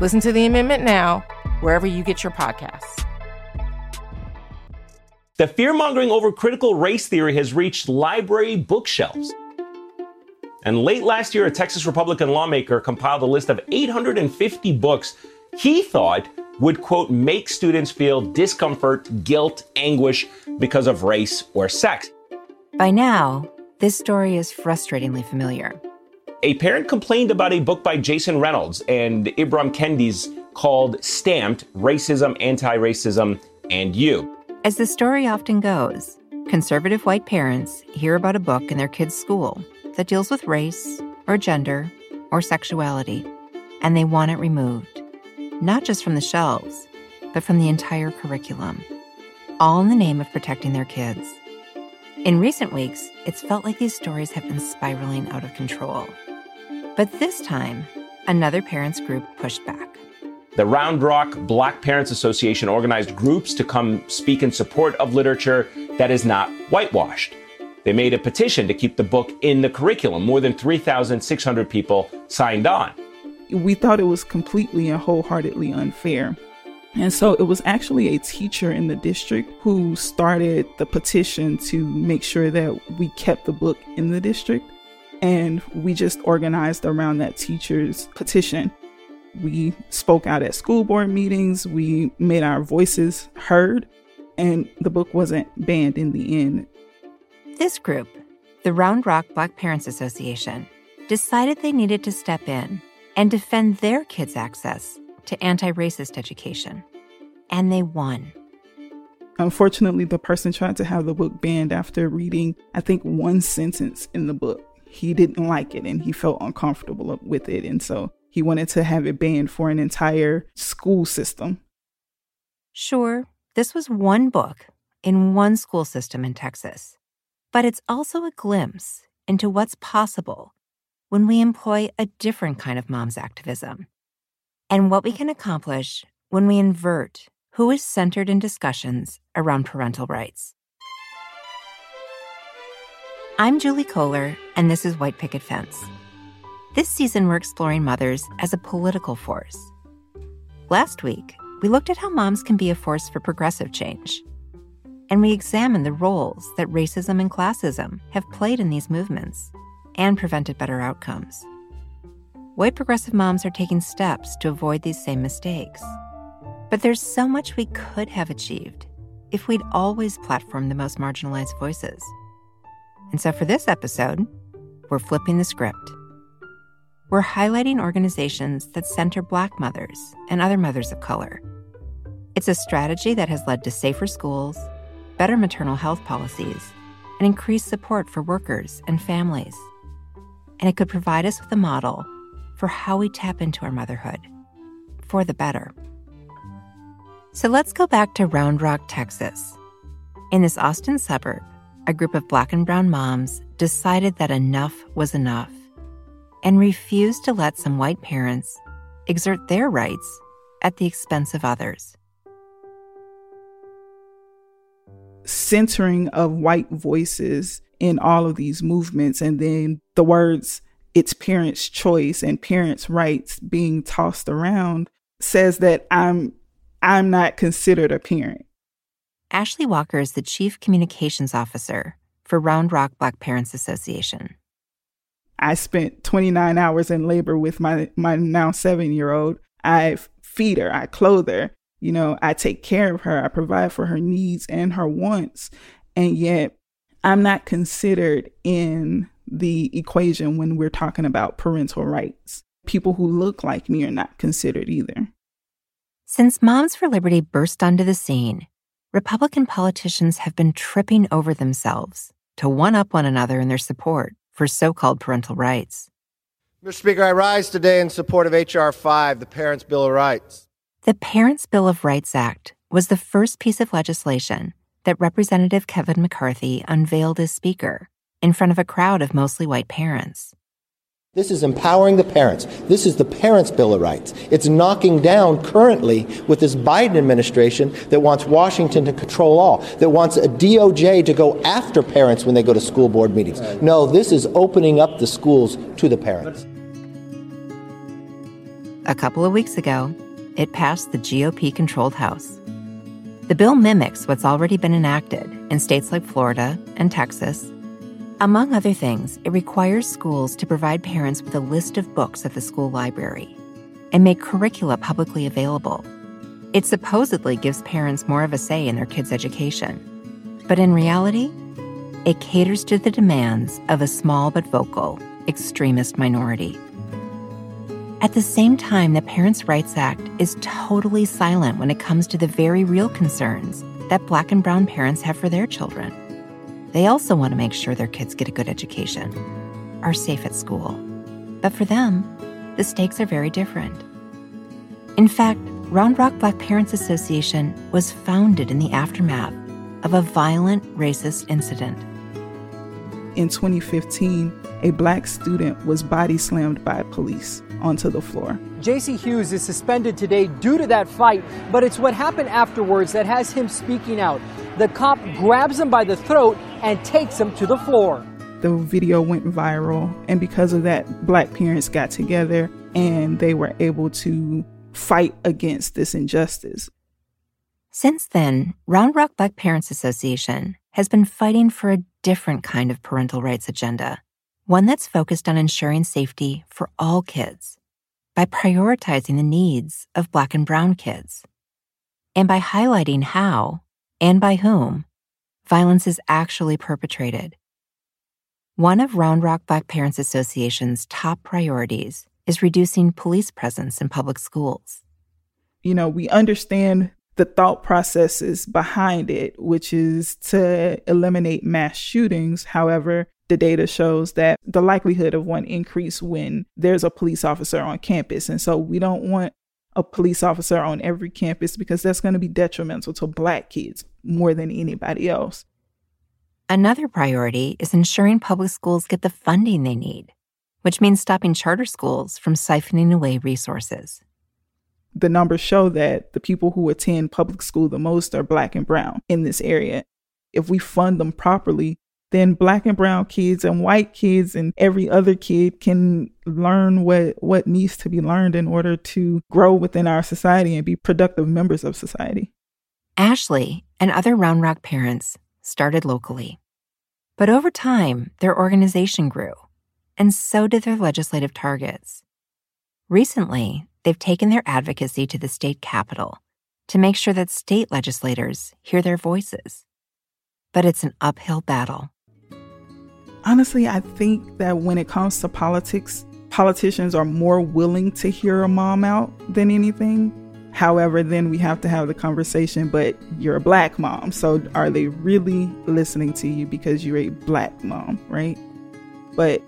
Listen to the amendment now, wherever you get your podcasts. The fear mongering over critical race theory has reached library bookshelves. And late last year, a Texas Republican lawmaker compiled a list of 850 books he thought would, quote, make students feel discomfort, guilt, anguish because of race or sex. By now, this story is frustratingly familiar. A parent complained about a book by Jason Reynolds and Ibram Kendi's called Stamped Racism, Anti Racism, and You. As the story often goes, conservative white parents hear about a book in their kids' school that deals with race or gender or sexuality, and they want it removed, not just from the shelves, but from the entire curriculum, all in the name of protecting their kids. In recent weeks, it's felt like these stories have been spiraling out of control. But this time, another parents group pushed back. The Round Rock Black Parents Association organized groups to come speak in support of literature that is not whitewashed. They made a petition to keep the book in the curriculum. More than 3,600 people signed on. We thought it was completely and wholeheartedly unfair. And so it was actually a teacher in the district who started the petition to make sure that we kept the book in the district. And we just organized around that teacher's petition. We spoke out at school board meetings, we made our voices heard, and the book wasn't banned in the end. This group, the Round Rock Black Parents Association, decided they needed to step in and defend their kids' access to anti racist education. And they won. Unfortunately, the person tried to have the book banned after reading, I think, one sentence in the book. He didn't like it and he felt uncomfortable with it. And so he wanted to have it banned for an entire school system. Sure, this was one book in one school system in Texas, but it's also a glimpse into what's possible when we employ a different kind of mom's activism and what we can accomplish when we invert who is centered in discussions around parental rights. I'm Julie Kohler, and this is White Picket Fence. This season, we're exploring mothers as a political force. Last week, we looked at how moms can be a force for progressive change. And we examined the roles that racism and classism have played in these movements and prevented better outcomes. White progressive moms are taking steps to avoid these same mistakes. But there's so much we could have achieved if we'd always platformed the most marginalized voices. And so for this episode, we're flipping the script. We're highlighting organizations that center Black mothers and other mothers of color. It's a strategy that has led to safer schools, better maternal health policies, and increased support for workers and families. And it could provide us with a model for how we tap into our motherhood for the better. So let's go back to Round Rock, Texas. In this Austin suburb, a group of black and brown moms decided that enough was enough and refused to let some white parents exert their rights at the expense of others. Centering of white voices in all of these movements, and then the words, it's parents' choice and parents' rights being tossed around says that I'm I'm not considered a parent. Ashley Walker is the Chief Communications Officer for Round Rock Black Parents Association. I spent 29 hours in labor with my, my now seven year old. I feed her, I clothe her, you know, I take care of her, I provide for her needs and her wants. And yet, I'm not considered in the equation when we're talking about parental rights. People who look like me are not considered either. Since Moms for Liberty burst onto the scene, Republican politicians have been tripping over themselves to one up one another in their support for so called parental rights. Mr. Speaker, I rise today in support of H.R. 5, the Parents' Bill of Rights. The Parents' Bill of Rights Act was the first piece of legislation that Representative Kevin McCarthy unveiled as Speaker in front of a crowd of mostly white parents. This is empowering the parents. This is the Parents' Bill of Rights. It's knocking down currently with this Biden administration that wants Washington to control all, that wants a DOJ to go after parents when they go to school board meetings. No, this is opening up the schools to the parents. A couple of weeks ago, it passed the GOP controlled House. The bill mimics what's already been enacted in states like Florida and Texas among other things, it requires schools to provide parents with a list of books at the school library and make curricula publicly available. It supposedly gives parents more of a say in their kids' education. But in reality, it caters to the demands of a small but vocal extremist minority. At the same time, the Parents' Rights Act is totally silent when it comes to the very real concerns that black and brown parents have for their children. They also want to make sure their kids get a good education, are safe at school. But for them, the stakes are very different. In fact, Round Rock Black Parents Association was founded in the aftermath of a violent racist incident. In 2015, a black student was body slammed by police onto the floor. JC Hughes is suspended today due to that fight, but it's what happened afterwards that has him speaking out. The cop grabs him by the throat and takes him to the floor. The video went viral, and because of that, black parents got together and they were able to fight against this injustice. Since then, Round Rock Black Parents Association has been fighting for a different kind of parental rights agenda, one that's focused on ensuring safety for all kids by prioritizing the needs of Black and Brown kids, and by highlighting how and by whom violence is actually perpetrated. One of Round Rock Black Parents Association's top priorities is reducing police presence in public schools. You know, we understand the thought processes behind it, which is to eliminate mass shootings. However, the data shows that the likelihood of one increase when there's a police officer on campus. And so we don't want a police officer on every campus because that's going to be detrimental to black kids more than anybody else. Another priority is ensuring public schools get the funding they need, which means stopping charter schools from siphoning away resources. The numbers show that the people who attend public school the most are black and brown in this area. If we fund them properly, then black and brown kids and white kids and every other kid can learn what what needs to be learned in order to grow within our society and be productive members of society. Ashley and other Round Rock parents started locally. But over time, their organization grew, and so did their legislative targets. Recently, they've taken their advocacy to the state capitol to make sure that state legislators hear their voices. But it's an uphill battle honestly, I think that when it comes to politics, politicians are more willing to hear a mom out than anything. However, then we have to have the conversation, but you're a black mom. So are they really listening to you because you're a black mom, right? But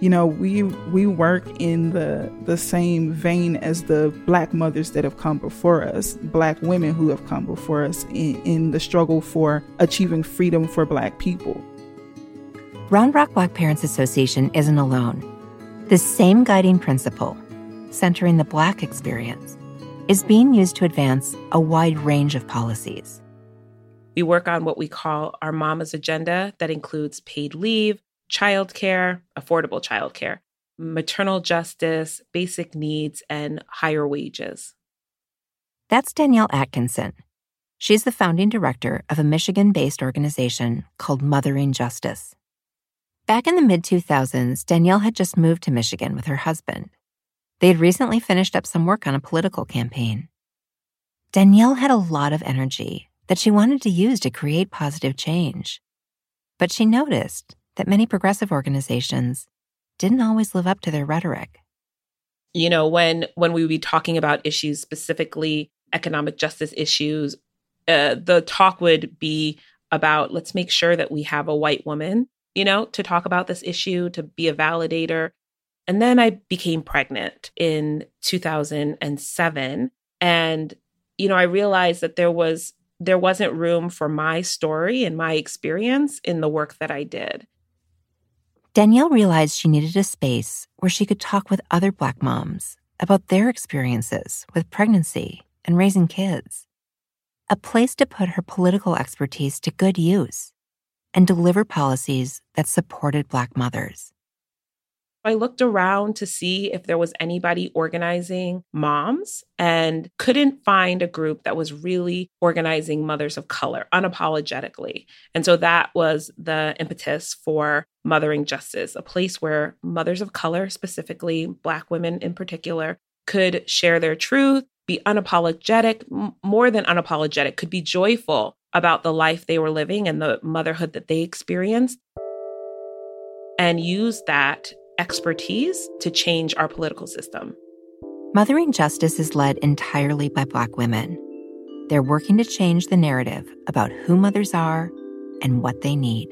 you know, we we work in the the same vein as the black mothers that have come before us, black women who have come before us in, in the struggle for achieving freedom for black people. Round Rock Black Parents Association isn't alone. The same guiding principle, centering the Black experience, is being used to advance a wide range of policies. We work on what we call our Mama's Agenda that includes paid leave, childcare, affordable childcare, maternal justice, basic needs, and higher wages. That's Danielle Atkinson. She's the founding director of a Michigan based organization called Mothering Justice. Back in the mid 2000s, Danielle had just moved to Michigan with her husband. They had recently finished up some work on a political campaign. Danielle had a lot of energy that she wanted to use to create positive change. But she noticed that many progressive organizations didn't always live up to their rhetoric. You know, when when we would be talking about issues specifically economic justice issues, uh, the talk would be about let's make sure that we have a white woman you know, to talk about this issue, to be a validator. And then I became pregnant in 2007. And you know, I realized that there was there wasn't room for my story and my experience in the work that I did. Danielle realized she needed a space where she could talk with other Black moms about their experiences with pregnancy and raising kids. A place to put her political expertise to good use and deliver policies that supported Black mothers. I looked around to see if there was anybody organizing moms and couldn't find a group that was really organizing mothers of color unapologetically. And so that was the impetus for Mothering Justice, a place where mothers of color, specifically Black women in particular, could share their truth, be unapologetic, more than unapologetic, could be joyful about the life they were living and the motherhood that they experienced, and use that expertise to change our political system. Mothering Justice is led entirely by Black women. They're working to change the narrative about who mothers are and what they need.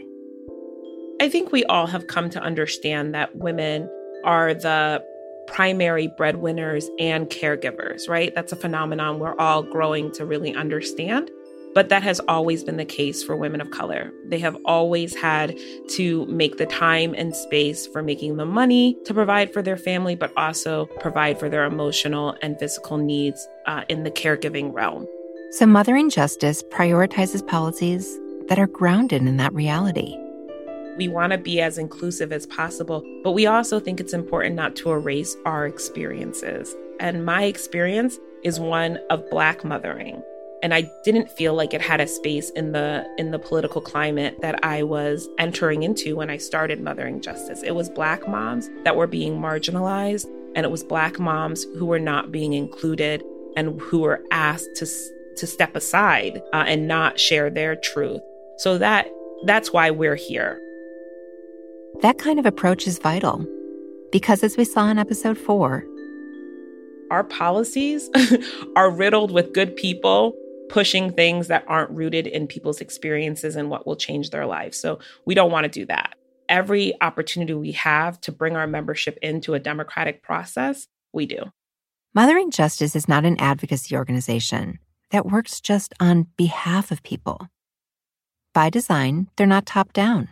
I think we all have come to understand that women are the primary breadwinners and caregivers, right? That's a phenomenon we're all growing to really understand. But that has always been the case for women of color. They have always had to make the time and space for making the money to provide for their family, but also provide for their emotional and physical needs uh, in the caregiving realm. So, Mothering Justice prioritizes policies that are grounded in that reality. We want to be as inclusive as possible, but we also think it's important not to erase our experiences. And my experience is one of Black mothering and I didn't feel like it had a space in the in the political climate that I was entering into when I started Mothering Justice. It was black moms that were being marginalized and it was black moms who were not being included and who were asked to to step aside uh, and not share their truth. So that that's why we're here. That kind of approach is vital because as we saw in episode 4, our policies are riddled with good people pushing things that aren't rooted in people's experiences and what will change their lives. So we don't want to do that. Every opportunity we have to bring our membership into a democratic process, we do. Mothering Justice is not an advocacy organization that works just on behalf of people. By design, they're not top down.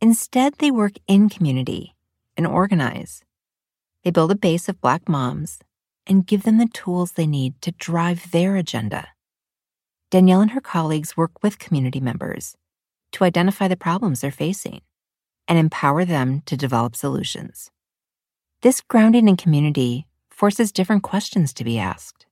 Instead, they work in community and organize. They build a base of Black moms and give them the tools they need to drive their agenda. Danielle and her colleagues work with community members to identify the problems they're facing and empower them to develop solutions. This grounding in community forces different questions to be asked.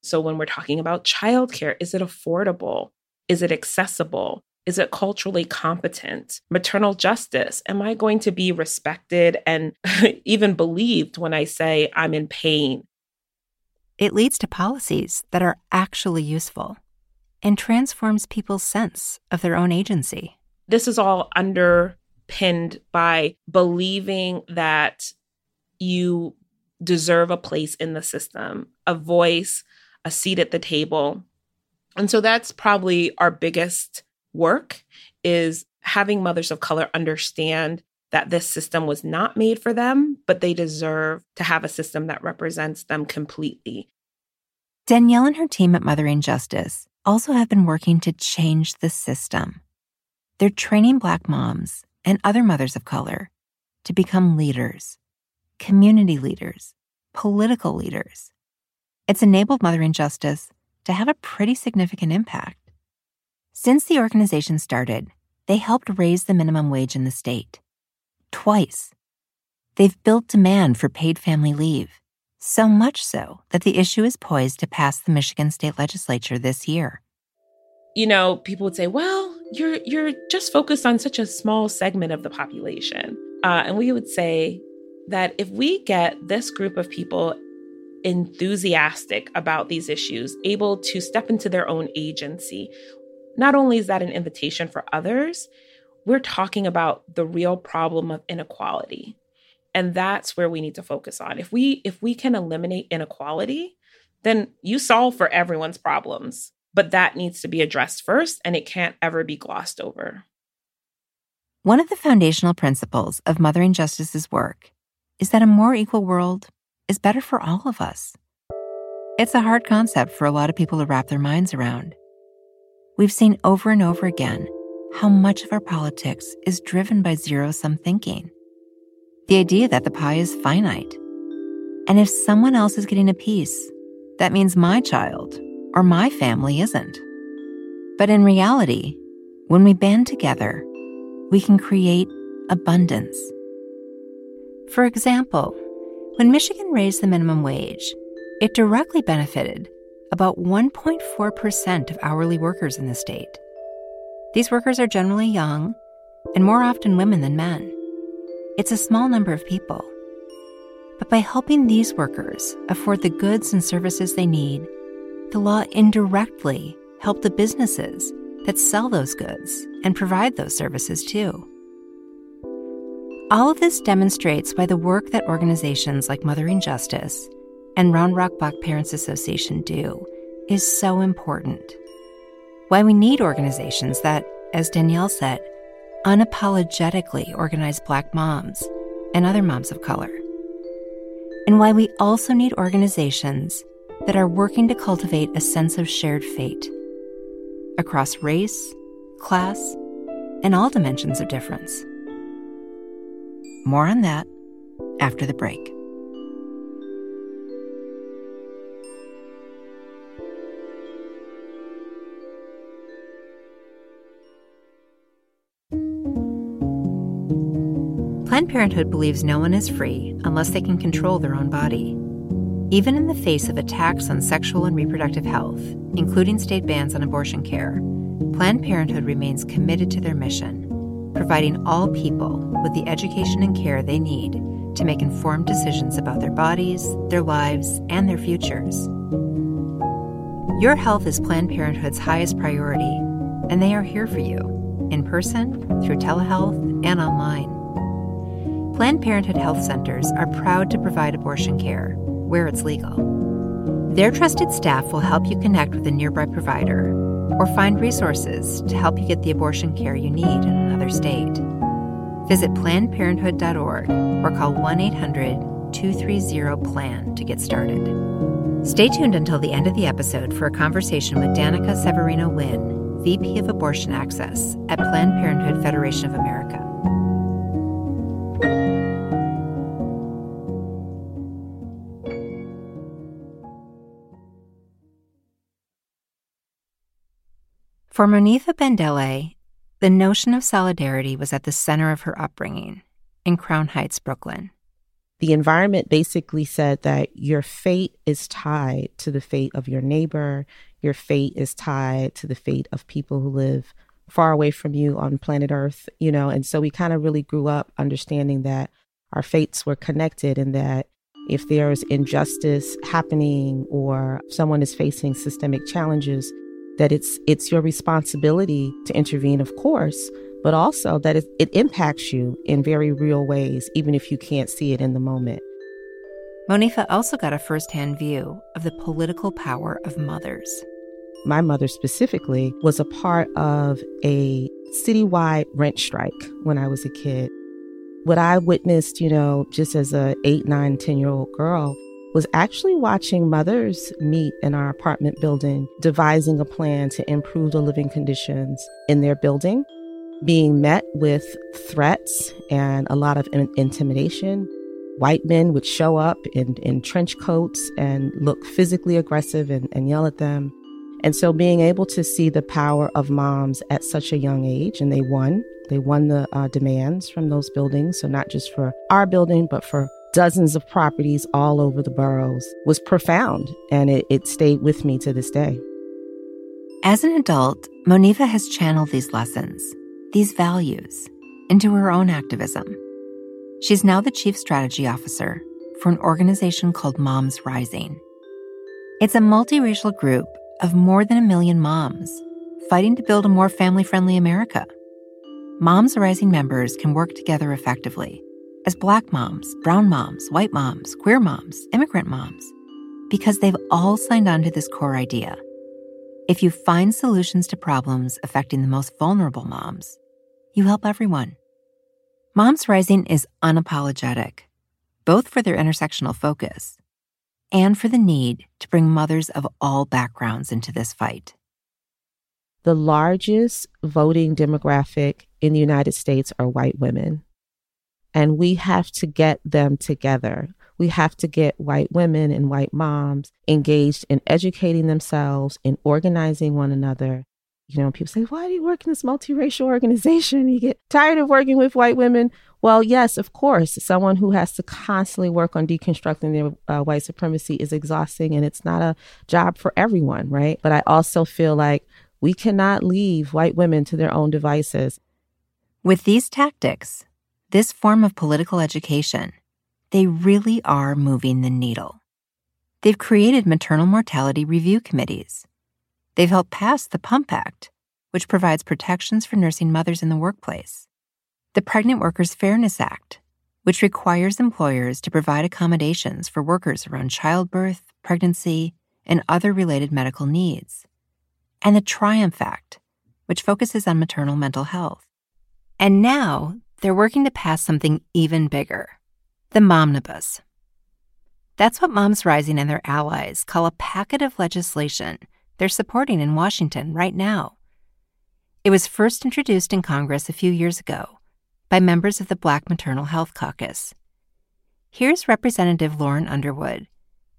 So, when we're talking about childcare, is it affordable? Is it accessible? Is it culturally competent? Maternal justice, am I going to be respected and even believed when I say I'm in pain? It leads to policies that are actually useful and transforms people's sense of their own agency. This is all underpinned by believing that you deserve a place in the system, a voice, a seat at the table. And so that's probably our biggest work is having mothers of color understand that this system was not made for them, but they deserve to have a system that represents them completely. Danielle and her team at Mothering Justice also have been working to change the system. They're training Black moms and other mothers of color to become leaders, community leaders, political leaders. It's enabled Mothering Justice to have a pretty significant impact. Since the organization started, they helped raise the minimum wage in the state. Twice. They've built demand for paid family leave so much so that the issue is poised to pass the Michigan state legislature this year. You know, people would say, "Well, you're you're just focused on such a small segment of the population," uh, and we would say that if we get this group of people enthusiastic about these issues, able to step into their own agency, not only is that an invitation for others, we're talking about the real problem of inequality and that's where we need to focus on if we if we can eliminate inequality then you solve for everyone's problems but that needs to be addressed first and it can't ever be glossed over one of the foundational principles of mothering justice's work is that a more equal world is better for all of us It's a hard concept for a lot of people to wrap their minds around. We've seen over and over again how much of our politics is driven by zero sum thinking. The idea that the pie is finite. And if someone else is getting a piece, that means my child or my family isn't. But in reality, when we band together, we can create abundance. For example, when Michigan raised the minimum wage, it directly benefited about 1.4% of hourly workers in the state. These workers are generally young and more often women than men. It's a small number of people. But by helping these workers afford the goods and services they need, the law indirectly helped the businesses that sell those goods and provide those services too. All of this demonstrates why the work that organizations like Mothering Justice and Round Rock Black Parents Association do is so important. Why we need organizations that, as Danielle said, unapologetically organize Black moms and other moms of color. And why we also need organizations that are working to cultivate a sense of shared fate across race, class, and all dimensions of difference. More on that after the break. Planned Parenthood believes no one is free unless they can control their own body. Even in the face of attacks on sexual and reproductive health, including state bans on abortion care, Planned Parenthood remains committed to their mission, providing all people with the education and care they need to make informed decisions about their bodies, their lives, and their futures. Your health is Planned Parenthood's highest priority, and they are here for you in person, through telehealth, and online. Planned Parenthood Health Centers are proud to provide abortion care where it's legal. Their trusted staff will help you connect with a nearby provider or find resources to help you get the abortion care you need in another state. Visit PlannedParenthood.org or call 1 800 230 PLAN to get started. Stay tuned until the end of the episode for a conversation with Danika Severino Wynn, VP of Abortion Access at Planned Parenthood Federation of America. For Monifa Bandele, the notion of solidarity was at the center of her upbringing in Crown Heights, Brooklyn. The environment basically said that your fate is tied to the fate of your neighbor, your fate is tied to the fate of people who live far away from you on planet Earth, you know, and so we kind of really grew up understanding that our fates were connected and that if there's injustice happening or someone is facing systemic challenges, that it's it's your responsibility to intervene, of course, but also that it, it impacts you in very real ways, even if you can't see it in the moment. Monifa also got a firsthand view of the political power of mothers. My mother specifically was a part of a citywide rent strike when I was a kid. What I witnessed, you know, just as a eight, nine, ten year old girl was actually watching mothers meet in our apartment building, devising a plan to improve the living conditions in their building, being met with threats and a lot of in- intimidation. White men would show up in, in trench coats and look physically aggressive and, and yell at them. And so being able to see the power of moms at such a young age, and they won. They won the uh, demands from those buildings. So, not just for our building, but for dozens of properties all over the boroughs was profound and it, it stayed with me to this day. As an adult, Monifa has channeled these lessons, these values, into her own activism. She's now the chief strategy officer for an organization called Moms Rising. It's a multiracial group of more than a million moms fighting to build a more family friendly America. Moms Rising members can work together effectively as black moms, brown moms, white moms, queer moms, immigrant moms, because they've all signed on to this core idea. If you find solutions to problems affecting the most vulnerable moms, you help everyone. Moms Rising is unapologetic, both for their intersectional focus, and for the need to bring mothers of all backgrounds into this fight. The largest voting demographic in the United States are white women. And we have to get them together. We have to get white women and white moms engaged in educating themselves, in organizing one another. You know, people say, Why do you work in this multiracial organization? You get tired of working with white women. Well, yes, of course. Someone who has to constantly work on deconstructing their uh, white supremacy is exhausting and it's not a job for everyone, right? But I also feel like we cannot leave white women to their own devices. With these tactics, this form of political education, they really are moving the needle. They've created maternal mortality review committees. They've helped pass the PUMP Act, which provides protections for nursing mothers in the workplace, the Pregnant Workers Fairness Act, which requires employers to provide accommodations for workers around childbirth, pregnancy, and other related medical needs, and the Triumph Act, which focuses on maternal mental health. And now they're working to pass something even bigger the Momnibus. That's what Moms Rising and their allies call a packet of legislation they're supporting in Washington right now. It was first introduced in Congress a few years ago by members of the Black Maternal Health Caucus. Here's Representative Lauren Underwood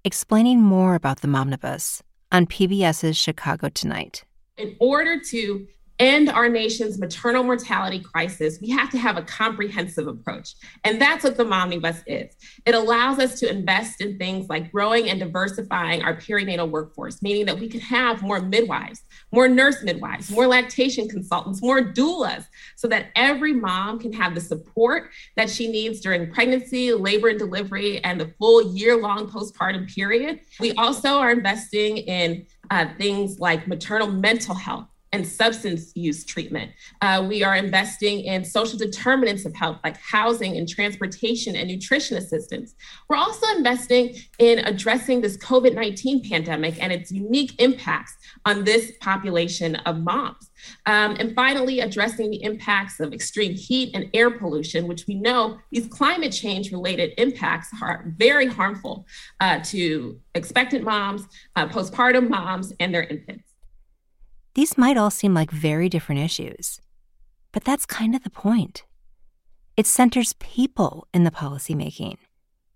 explaining more about the Momnibus on PBS's Chicago Tonight. In order to end our nation's maternal mortality crisis, we have to have a comprehensive approach. And that's what the Momnibus is. It allows us to invest in things like growing and diversifying our perinatal workforce, meaning that we can have more midwives, more nurse midwives, more lactation consultants, more doulas, so that every mom can have the support that she needs during pregnancy, labor and delivery, and the full year long postpartum period. We also are investing in uh, things like maternal mental health and substance use treatment. Uh, we are investing in social determinants of health, like housing and transportation and nutrition assistance. We're also investing in addressing this COVID 19 pandemic and its unique impacts on this population of moms. Um, and finally, addressing the impacts of extreme heat and air pollution, which we know these climate change related impacts are very harmful uh, to expectant moms, uh, postpartum moms, and their infants. These might all seem like very different issues, but that's kind of the point. It centers people in the policymaking,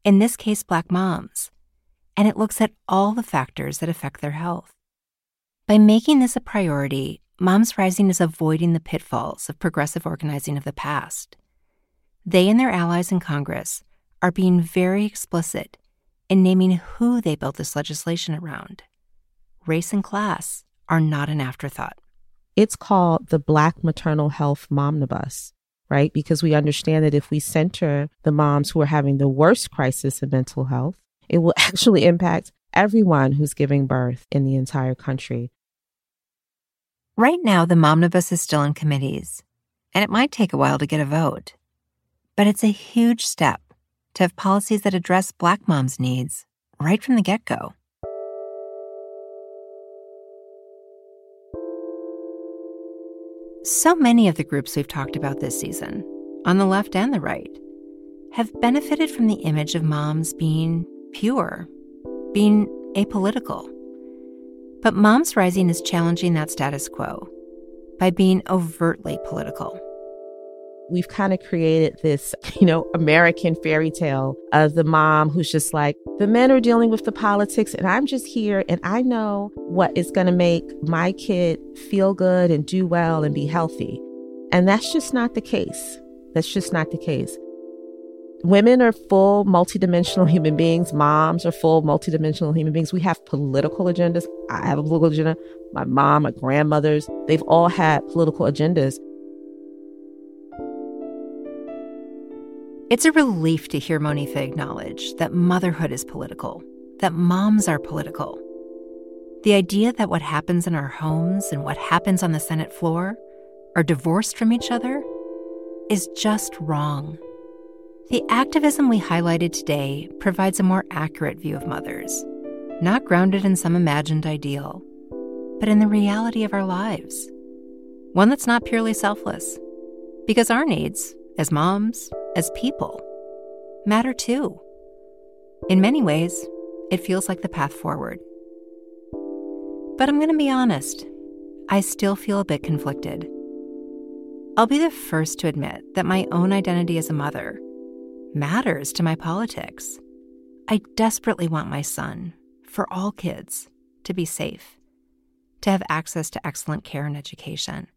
in this case, Black moms, and it looks at all the factors that affect their health. By making this a priority, Moms Rising is avoiding the pitfalls of progressive organizing of the past. They and their allies in Congress are being very explicit in naming who they built this legislation around race and class, are not an afterthought. It's called the Black Maternal Health Momnibus, right? Because we understand that if we center the moms who are having the worst crisis of mental health, it will actually impact everyone who's giving birth in the entire country. Right now, the Momnibus is still in committees, and it might take a while to get a vote. But it's a huge step to have policies that address Black moms' needs right from the get go. So many of the groups we've talked about this season, on the left and the right, have benefited from the image of moms being pure, being apolitical. But Moms Rising is challenging that status quo by being overtly political we've kind of created this, you know, American fairy tale of the mom who's just like, the men are dealing with the politics, and I'm just here, and I know what is going to make my kid feel good and do well and be healthy. And that's just not the case. That's just not the case. Women are full multidimensional human beings. Moms are full multidimensional human beings. We have political agendas. I have a political agenda. My mom, my grandmothers, they've all had political agendas. It's a relief to hear Monifa acknowledge that motherhood is political, that moms are political. The idea that what happens in our homes and what happens on the Senate floor are divorced from each other is just wrong. The activism we highlighted today provides a more accurate view of mothers, not grounded in some imagined ideal, but in the reality of our lives. One that's not purely selfless, because our needs, as moms, as people, matter too. In many ways, it feels like the path forward. But I'm going to be honest, I still feel a bit conflicted. I'll be the first to admit that my own identity as a mother matters to my politics. I desperately want my son, for all kids, to be safe, to have access to excellent care and education.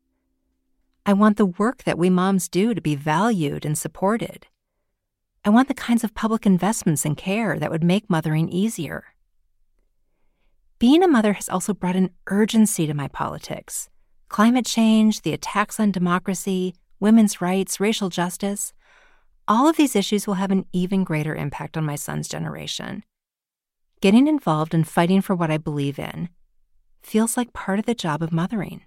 I want the work that we moms do to be valued and supported. I want the kinds of public investments in care that would make mothering easier. Being a mother has also brought an urgency to my politics. Climate change, the attacks on democracy, women's rights, racial justice. All of these issues will have an even greater impact on my son's generation. Getting involved and fighting for what I believe in feels like part of the job of mothering.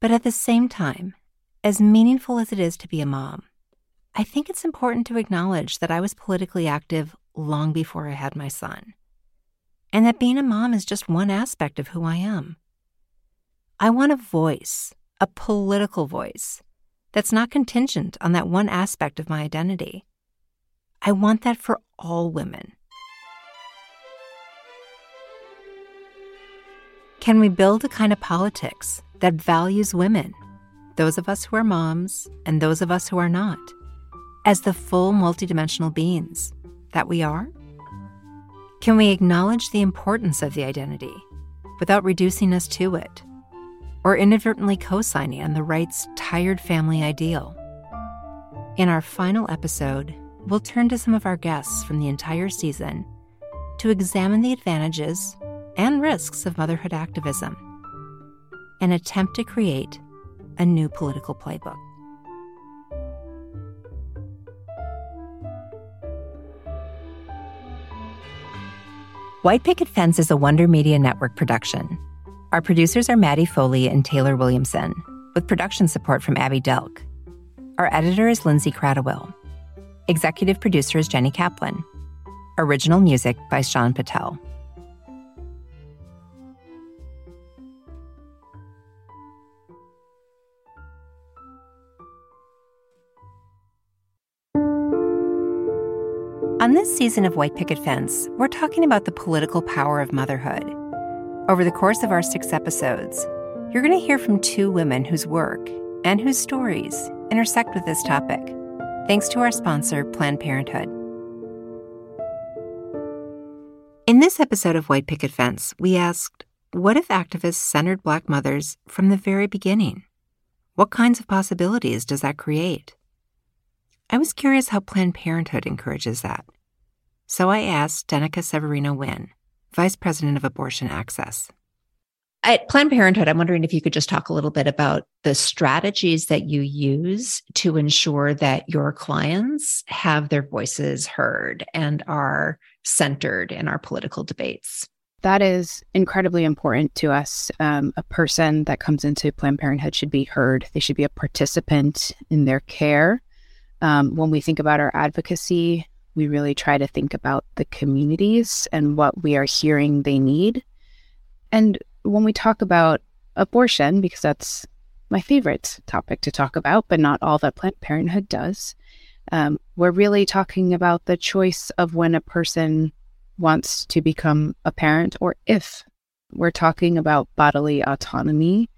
But at the same time, as meaningful as it is to be a mom, I think it's important to acknowledge that I was politically active long before I had my son, and that being a mom is just one aspect of who I am. I want a voice, a political voice, that's not contingent on that one aspect of my identity. I want that for all women. Can we build a kind of politics that values women, those of us who are moms and those of us who are not, as the full multidimensional beings that we are? Can we acknowledge the importance of the identity without reducing us to it, or inadvertently co signing on the right's tired family ideal? In our final episode, we'll turn to some of our guests from the entire season to examine the advantages and risks of motherhood activism and attempt to create a new political playbook. White Picket Fence is a Wonder Media Network production. Our producers are Maddie Foley and Taylor Williamson, with production support from Abby Delk. Our editor is Lindsay Cradwell. Executive producer is Jenny Kaplan. Original music by Sean Patel. On this season of White Picket Fence, we're talking about the political power of motherhood. Over the course of our six episodes, you're going to hear from two women whose work and whose stories intersect with this topic, thanks to our sponsor, Planned Parenthood. In this episode of White Picket Fence, we asked what if activists centered Black mothers from the very beginning? What kinds of possibilities does that create? I was curious how Planned Parenthood encourages that. So I asked Danika Severino Wynn, Vice President of Abortion Access. At Planned Parenthood, I'm wondering if you could just talk a little bit about the strategies that you use to ensure that your clients have their voices heard and are centered in our political debates. That is incredibly important to us. Um, a person that comes into Planned Parenthood should be heard. They should be a participant in their care um, when we think about our advocacy, we really try to think about the communities and what we are hearing they need. And when we talk about abortion, because that's my favorite topic to talk about, but not all that Planned Parenthood does, um, we're really talking about the choice of when a person wants to become a parent or if. We're talking about bodily autonomy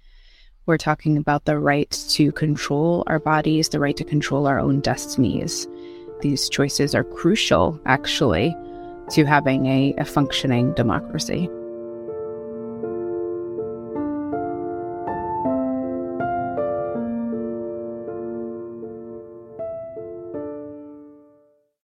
we're talking about the right to control our bodies, the right to control our own destinies. These choices are crucial, actually, to having a, a functioning democracy.